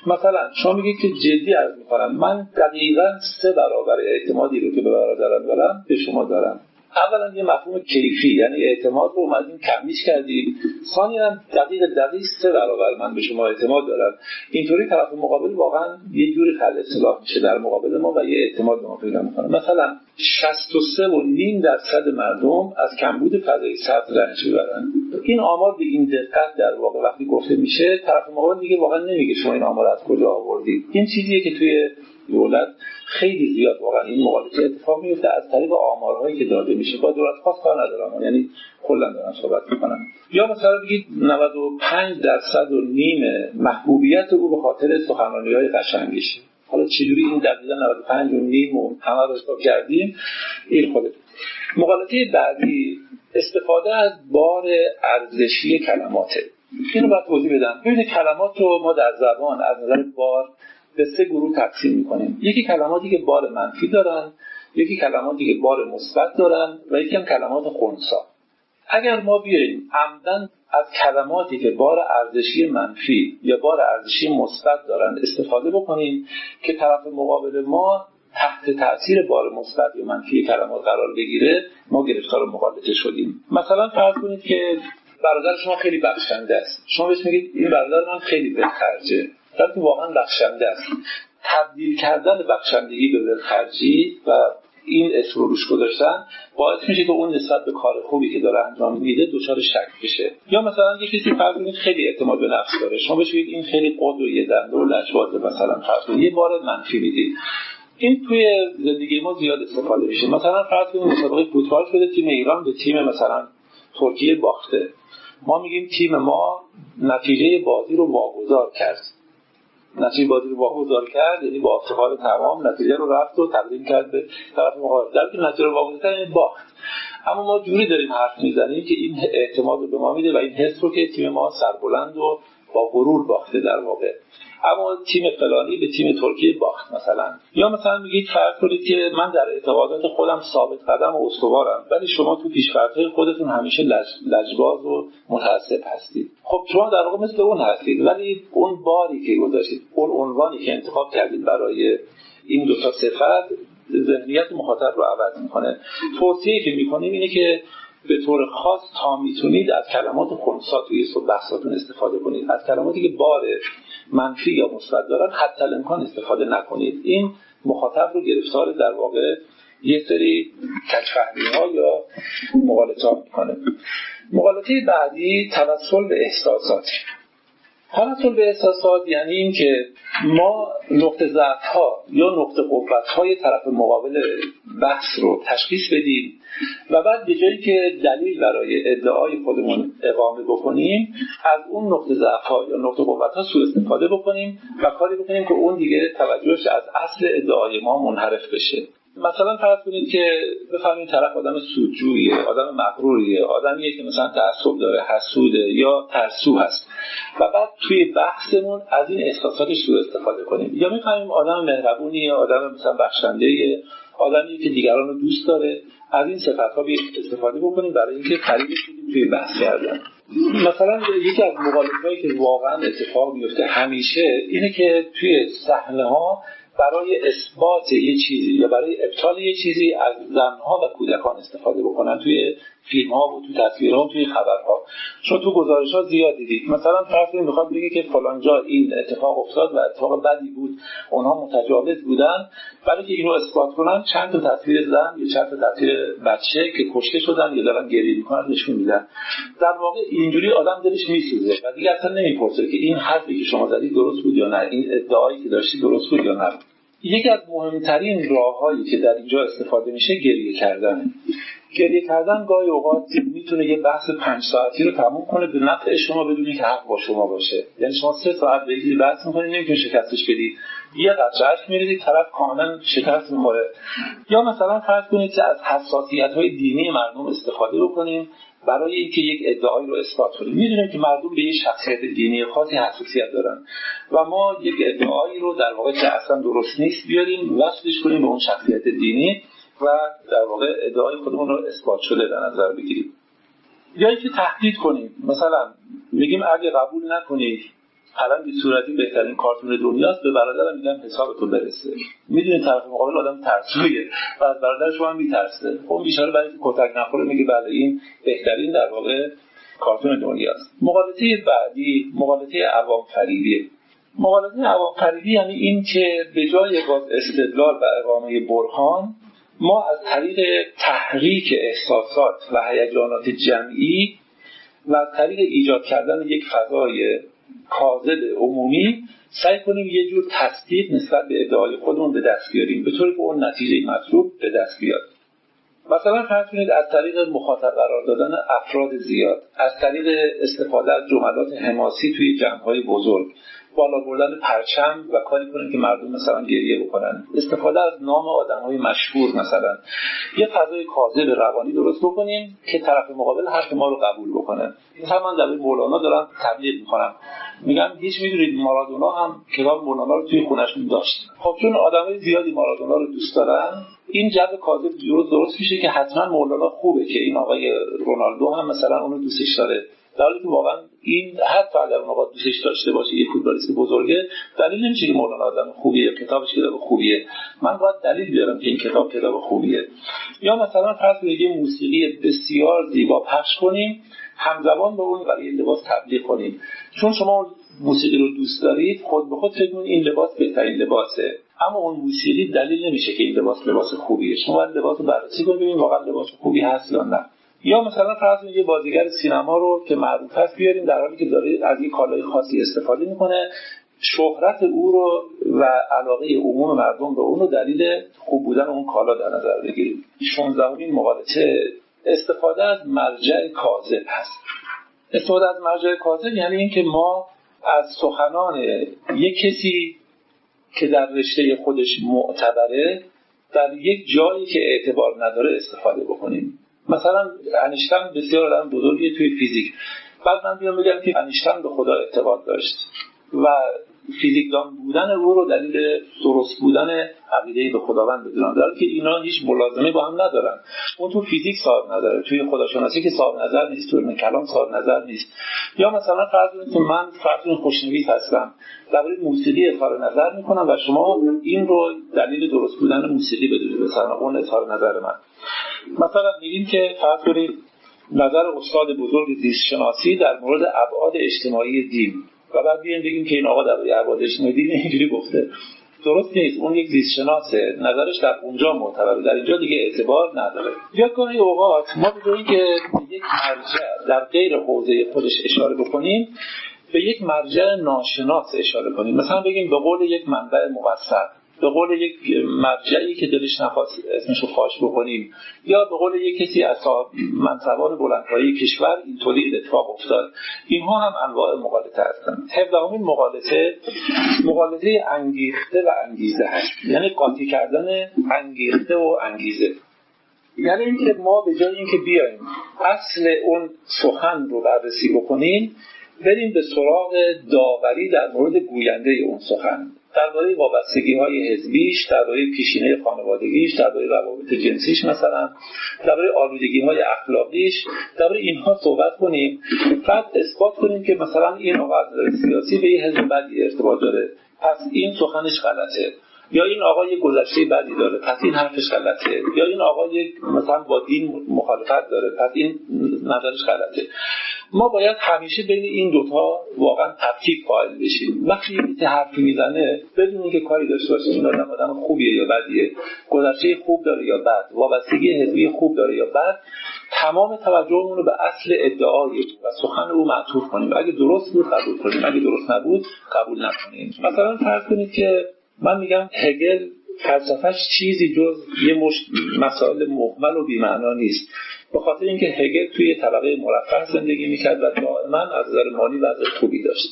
Speaker 1: مثلا شما میگید که جدی عرض می‌کنم. من دقیقا سه برابر اعتمادی رو که به برادرم دارم به شما دارم. اولا یه مفهوم کیفی یعنی اعتماد رو اومدیم کمیش کردیم. ثانیا دقیق دقیق سه برابر من به شما اعتماد دارم. اینطوری طرف مقابل واقعا یه جوری خل اصلاح میشه در مقابل ما و یه اعتماد به ما پیدا می‌کنه. مثلا 63 و نیم درصد مردم از کمبود فضای سبز رنج می‌برن. این آمار به این دقت در واقع وقتی گفته میشه طرف مقابل دیگه واقعا نمیگه شما این آمار از کجا آوردید. این چیزیه که توی دولت خیلی زیاد واقعا این مقالطه اتفاق میفته از طریق آمارهایی که داده میشه با دولت خاص کار ندارم. یعنی کلا دارم صحبت می‌کنم. یا مثلا بگید 95 درصد و نیم محبوبیت او به خاطر سخنرانی های قشنگیشه. حالا چجوری این دقیقا 95 و نیم و همه رو حساب کردیم؟ این خودت. مقالطه بعدی استفاده از بار ارزشی کلماته. اینو باید توضیح بدم. ببینید کلمات رو ما در زبان از نظر بار به سه گروه تقسیم می‌کنیم. یکی کلماتی که بار منفی دارن یکی کلماتی که بار مثبت دارن و یکی هم کلمات خونسا. اگر ما بیاییم عمدن از کلماتی که بار ارزشی منفی یا بار ارزشی مثبت دارن استفاده بکنیم که طرف مقابل ما تحت تاثیر بار مثبت یا منفی کلمات قرار بگیره ما گرفتار مقالطه شدیم. مثلا فرض کنید که برادر شما خیلی بخشنده است. شما بهش میگید این برادر من خیلی بخرجه بلکه واقعا بخشنده است. تبدیل کردن بخشندگی به ولخرجی و این اسم رو روش گذاشتن باعث میشه که اون نسبت به کار خوبی که داره انجام میده دچار شک بشه. یا مثلا یه کسی فرض کنید خیلی اعتماد به نفس داره. شما بهش این خیلی قد و یه دنده و لجبازه مثلا فرض یه بار منفی می‌دید. این توی زندگی ما زیاد استفاده میشه. مثلا فرض کنید مسابقه فوتبال شده تیم ایران به تیم مثلا ترکیه باخته. ما میگیم تیم ما نتیجه بازی رو واگذار کرد. نتیجه بازی رو واگذار کرد یعنی با افتخار تمام نتیجه رو رفت و تقدیم کرد به طرف مقابل. در که نتیجه رو واگذار کرد یعنی باخت. اما ما جوری داریم حرف می‌زنیم که این اعتماد رو به ما میده و این حس رو که تیم ما سربلند و با غرور باخته در واقع. اما تیم فلانی به تیم ترکیه باخت مثلا. یا مثلا میگید فرض کنید که من در اعتقادات خودم ثابت قدم و استوارم ولی شما تو پیشفرضهای خودتون همیشه لج... لجباز و متعصب هستید. خب شما در واقع مثل اون هستید ولی اون باری که گذاشتید اون عنوانی که انتخاب کردید برای این دو تا صفت ذهنیت مخاطب رو عوض می‌کنه. توصیه که می‌کنیم اینه که به طور خاص تا می‌تونید از کلمات خونسا توی بحثاتون استفاده کنید. از کلماتی که بار منفی یا مثبت دارن حتی امکان استفاده نکنید. این مخاطب رو گرفتار در واقع یه سری کچفهمی ها یا مغالطه می‌کنه. مغالطه بعدی توسل به احساسات توسل به احساسات یعنی اینکه ما نقطه ضعف ها یا نقطه قوت های طرف مقابل بحث رو تشخیص بدیم و بعد به جایی که دلیل برای ادعای خودمون اقامه بکنیم از اون نقطه ضعف ها یا نقطه قوت ها سوء استفاده بکنیم و کاری بکنیم که اون دیگه توجهش از اصل ادعای ما منحرف بشه. مثلا فرض کنید که بفهمید طرف آدم سودجوییه آدم مغروریه آدمیه که مثلا تعصب داره حسوده یا ترسو هست. و بعد توی بحثمون از این احساساتش سوء استفاده کنیم. یا می‌فهمیم آدم مهربونیه آدم مثلا بخشنده آدمی که دیگران رو دوست داره. از این صفت ها استفاده بکنیم برای اینکه قریبش توی بحث کردن. مثلا یکی از مقالطه که واقعا اتفاق میفته همیشه اینه که توی صحنه ها برای اثبات یه چیزی یا برای ابطال یه چیزی از زنها و کودکان استفاده بکنن توی فیلم ها و تو تصویرها و توی خبرها. چون تو گزارش ها زیاد دیدید. مثلا فرض می‌خواد بگه که فلان جا این اتفاق افتاد و اتفاق بدی بود. اونها متجاوز بودن. برای که اینو اثبات کنن چند تا تصویر زن یا چند تا تصویر بچه که کشته شدن یا دارن گریه می‌کنن نشون میدن. در واقع اینجوری آدم دلش میسوزه و دیگه اصلا نمی‌پرسه که این حرفی که شما زدید درست بود یا نه. این ادعایی که داشتی درست بود یا نه. یکی از مهمترین راههایی که در اینجا استفاده میشه گریه کردن. گریه کردن گاهی اوقات می‌تونه یه بحث پنج ساعتی رو تموم کنه به نفع شما بدونی که حق با شما باشه. یعنی شما سه ساعت به بحث می‌کنید نمی‌تونید شکستش بدید یه قطره اشک میریزید طرف کاملا شکست می‌خوره. یا مثلا فرض کنید که از حساسیت های دینی مردم استفاده بکنیم. برای اینکه یک ادعایی رو اثبات کنیم. می‌دونیم که مردم به یک شخصیت دینی خاصی حساسیت دارن. و ما یک ادعایی رو در واقع که اصلا درست نیست بیاریم وصلش کنیم به اون شخصیت دینی و در واقع ادعای خودمون رو اثبات شده در نظر بگیریم. یا اینکه تهدید کنیم. مثلا میگیم اگه قبول نکنید الان به صورتی بهترین کارتون دنیاست به برادرم میگم حسابتون برسه. می‌دونید طرف مقابل آدم ترسویه و از برادر شما هم میترسه. خب بیچاره برای کتک نخوره میگه بله این بهترین در واقع کارتون دنیاست. مقالطه بعدی مقالطه عوام فریبیه. مقالطه عوام فریبی یعنی این که به جای باز استدلال و اقامه برهان ما از طریق تحریک احساسات و هیجانات جمعی و از طریق ایجاد کردن یک فضای کاذب عمومی سعی کنیم یه جور تصدیق نسبت به ادعای خودمون به دست بیاریم به طوری که اون نتیجه مطلوب به دست بیاد. مثلا فرض کنید از طریق مخاطب قرار دادن افراد زیاد از طریق استفاده از جملات حماسی توی جمعهای بزرگ بالا بردن پرچم و کاری کنیم که مردم مثلا گریه بکنن. استفاده از نام آدم های مشهور مثلا. یه فضای کاذب روانی درست بکنیم که طرف مقابل حرف ما رو قبول بکنه. هم من در مولانا دارم تبلیغ می‌کنم. میگم هیچ می‌دونید مارادونا هم کتاب مولانا رو توی خونشون داشت خب چون آدمای زیادی مارادونا رو دوست دارن این جو کاذب درست میشه که حتما مولانا خوبه که این آقای رونالدو هم مثلا اونو دوستش داره. در حالی که واقعا این حتی اگر اون دوستش داشته باشه یه فوتبالیست بزرگه دلیل نمیشه که مولانا آدم خوبیه کتابش کتاب خوبیه. من باید دلیل بیارم که این کتاب کتاب خوبیه. یا مثلا فرض یه موسیقی بسیار زیبا پخش کنیم همزمان با اون برای لباس تبلیغ کنیم. چون شما موسیقی رو دوست دارید خود به خود فکر این لباس بهترین لباسه. اما اون موسیقی دلیل نمیشه که این لباس لباس خوبیه. شما لباس رو بررسی کنید ببینید واقعا لباس خوبی هست یا نه. یا مثلا فرض یه بازیگر سینما رو که معروف هست بیاریم در حالی که داره از این کالای خاصی استفاده می‌کنه شهرت او رو و علاقه عموم مردم به اون رو دلیل خوب بودن اون کالا در نظر بگیریم. 16 این مقالطه استفاده از مرجع کاذب هست. استفاده از مرجع کاذب یعنی اینکه ما از سخنان یک کسی که در رشته خودش معتبره در یک جایی که اعتبار نداره استفاده بکنیم. مثلا انیشتن بسیار آدم بزرگی توی فیزیک. بعد من بیام بگم که انیشتن به خدا اعتقاد داشت و فیزیکدان بودن او رو دلیل درست بودن عقیده به خداوند بدونن در که اینا هیچ ملازمه با هم ندارن. اون تو فیزیک صاحب نظره توی خداشناسی که صاحب نظر نیست توی کلام صاحب نظر نیست. یا مثلا فرض که من فرض خوشنویس هستم. درباره موسیقی اظهار نظر می‌کنم و شما این رو دلیل درست بودن موسیقی بدونید. مثلا اون اظهار نظر من. مثلا میگیم که فرض کنید نظر استاد بزرگ زیست شناسی در مورد ابعاد اجتماعی دین. و بعد بیایم بگیم که این آقا در ابعاد اجتماعی دین اینجوری گفته. درست نیست. اون یک زیست شناسه نظرش در اونجا معتبره. در اینجا دیگه اعتبار نداره. یا گاهی اوقات ما به که یک مرجع در غیر حوزه خودش اشاره بکنیم به یک مرجع ناشناس اشاره کنیم. مثلا بگیم به قول یک منبع مقصر به قول یک مرجعی که دلش نخواست اسمشو فاش بکنیم یا به قول یک کسی از منصبان بلندپایه کشور اینطوری اتفاق افتاد. اینها هم انواع مقالطه هستند هفدهمین مقالطه مقالطه انگیخته و انگیزه هست. یعنی قاطی کردن انگیخته و انگیزه. یعنی اینکه ما به جای اینکه بیایم اصل اون سخن رو بررسی بکنیم بریم به سراغ داوری در مورد گوینده اون سخن. درباره وابستگی های حزبیش درباره پیشینه خانوادگیش درباره روابط جنسیش مثلا درباره آلودگی های اخلاقیش درباره اینها صحبت کنیم. بعد اثبات کنیم که مثلا این آقا سیاسی به یه حزب بدی ارتباط داره. پس این سخنش غلطه. یا این آقا یه گذشته بدی داره پس این حرفش غلطه. یا این آقا یک مثلا با دین مخالفت داره پس این نظرش غلطه. ما باید همیشه بین این دوتا واقعا تفکیک قائل بشیم. وقتی یه حرفی می‌زنه بدون که کاری داشته باشه این آدم آدم خوبیه یا بدیه. گذشته خوب داره یا بد وابستگی حزبی خوب داره یا بد تمام توجهمون رو به اصل ادعای و سخن او معطوف کنیم. اگه درست بود قبول کنیم. اگه درست نبود قبول نکنیم. مثلا فرض کنید که من میگم هگل فلسفهش چیزی جز یه مش... مسائل مهمل و بیمعنا نیست. به خاطر اینکه هگل توی طبقه مرفه زندگی می‌کرد و دائما از نظر مالی وضع خوبی داشت.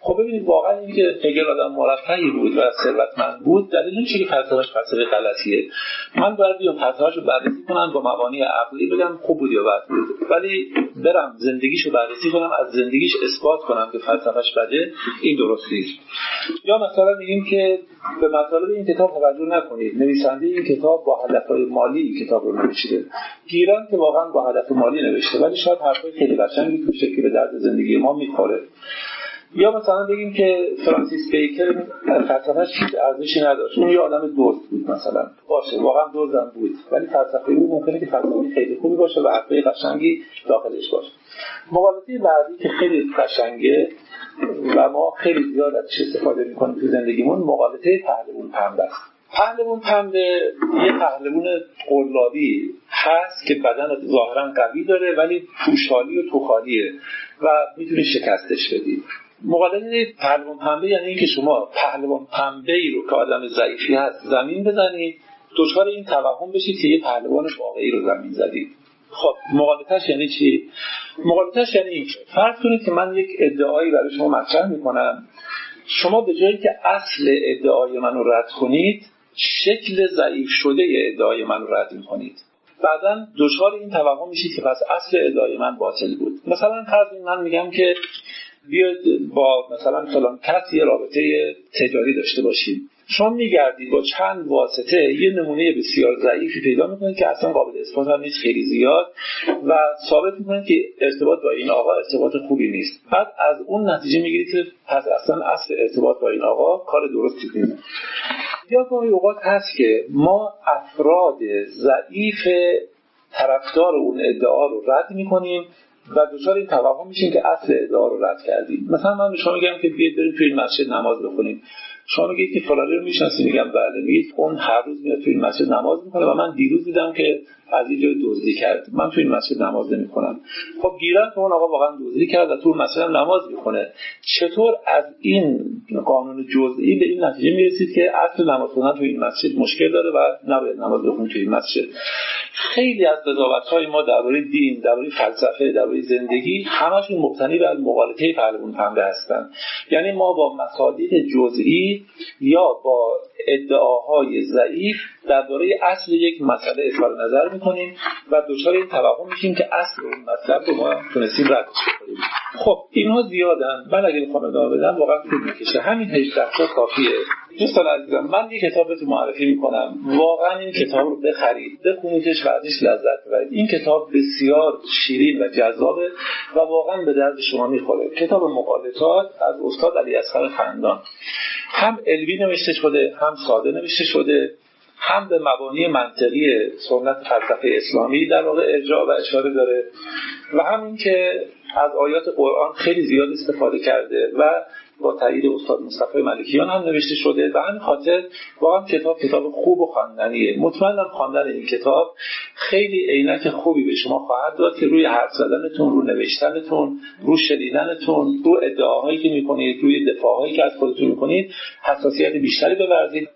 Speaker 1: خب ببینید واقعا اینکه هگل آدم مرفهی بود و ثروتمند بود دلیل نمیشه که فلسفهش فلسفه غلطیه. من باید بیام فلسفهش رو بررسی کنم با مبانی عقلی بگم خوب بود یا بد بود. ولی برم زندگیش رو بررسی کنم از زندگیش اثبات کنم که فلسفهش بده این درست نیست. یا مثلا میگیم که به مطالب این کتاب توجه نکنید. نویسنده این کتاب با هدفهای مالی کتاب رو نوشته. گیران که واقعا با هدف مالی نوشته ولی شاید حرفای خیلی قشنگی توشه که به درد زندگی ما می‌خوره. یا مثلا بگیم که فرانسیس بیکر فلسفهش هیچ ارزشی نداشت. اون یه آدم دوست بود مثلا. باشه واقعا دوزم بود. ولی فلسفه او ممکنه که فلسفه خیلی خوبی باشه و حرفای قشنگی داخلش باشه. مقالطه بعدی که خیلی قشنگه و ما خیلی زیاد ازش استفاده می‌کنیم تو زندگیمون مقالطه پهلوون پنبه است. پهلوون پنبه یه پهلوون قلابی هست که بدن ظاهرا قوی داره ولی پوشالی و توخالیه و می‌تونی شکستش بدی. مقالطه پهلوان پنبه یعنی اینکه شما پهلوان پنبه ای رو که آدم ضعیفی هست زمین بزنید دچار این توهم بشید که یه پهلوان واقعی رو زمین زدید خب مقالطش یعنی چی؟ مقالطش یعنی این فرض کنید که من یک ادعایی برای شما مطرح می‌کنم. شما به جایی که اصل ادعای من رو رد کنید شکل ضعیف شده ادعای من رو رد می‌کنید. بعدا دچار این توهم میشید که پس اصل ادعای من باطل بود. مثلا فرض من میگم که بیاید با مثلا فلان کسی رابطه تجاری داشته باشید شما میگردید با چند واسطه یه نمونه بسیار ضعیفی پیدا می‌کنید که اصلا قابل اثبات هم نیست خیلی زیاد. و ثابت می‌کنید که ارتباط با این آقا ارتباط خوبی نیست. بعد از اون نتیجه می‌گیرید که پس اصلا اصل ارتباط با این آقا کار درستی نیست. یا گاهی اوقات هست که ما افراد ضعیف طرفدار اون ادعا رو رد می‌کنیم و دچار این توهم میشین که اصل ادعا رو رد کردیم. مثلا من به شما میگم که بیاید بریم توی مسجد نماز بخونیم. شما میگید که فلانی رو می‌شناسی. میگم بله. میگید اون هر روز میاد توی این مسجد نماز می‌کنه و من دیروز دیدم که از اینجا دزدی کرد. من توی این مسجد نماز نمی‌کنم خب گیرن که اون آقا واقعا دزدی کرد و تو مسجد نماز می‌کنه چطور از این قانون جزئی به این نتیجه می‌رسید که اصل نماز خوندن توی این مسجد مشکل داره و نباید نماز بخونید توی این مسجد؟ خیلی از های ما درباره دین درباره فلسفه درباره زندگی همشون مبتنی بر مقالطه پهلوان پنبه هستن. یعنی ما با مصادیق جزئی یا با ادعاهای ضعیف درباره اصل یک مسئله اظهار نظر می‌کنیم و دچار این توهم میشیم که اصل اون مطلب رو ما تونستیم رد کنیم. خب اینها زیادن. من اگه بخوام ادامه بدم واقعا طول می‌کشه. همین 18 تا کافیه. دوستان عزیزم من یه کتاب رو معرفی می‌کنم. واقعا این کتاب رو بخرید. بخونیدش و ازش لذت ببرید. این کتاب بسیار شیرین و جذابه و واقعا به درد شما می‌خوره. کتاب مقالطات از استاد علی اصغر خندان. هم علمی نوشته شده هم ساده نوشته شده هم به مبانی منطقی سنت فلسفه اسلامی در واقع ارجاع و اشاره داره و هم اینکه از آیات قرآن خیلی زیاد استفاده کرده و با تایید استاد مصطفی ملکیان هم نوشته شده و همین خاطر واقعا کتاب کتاب خوب و خواندنیه. مطمئنم خواندن این کتاب خیلی عینک خوبی به شما خواهد داد که روی حرف زدنتون رو نوشتنتون رو شنیدنتون رو ادعاهایی که می‌کنید روی دفاعهایی که از خودتون می‌کنید حساسیت بیشتری بورزید.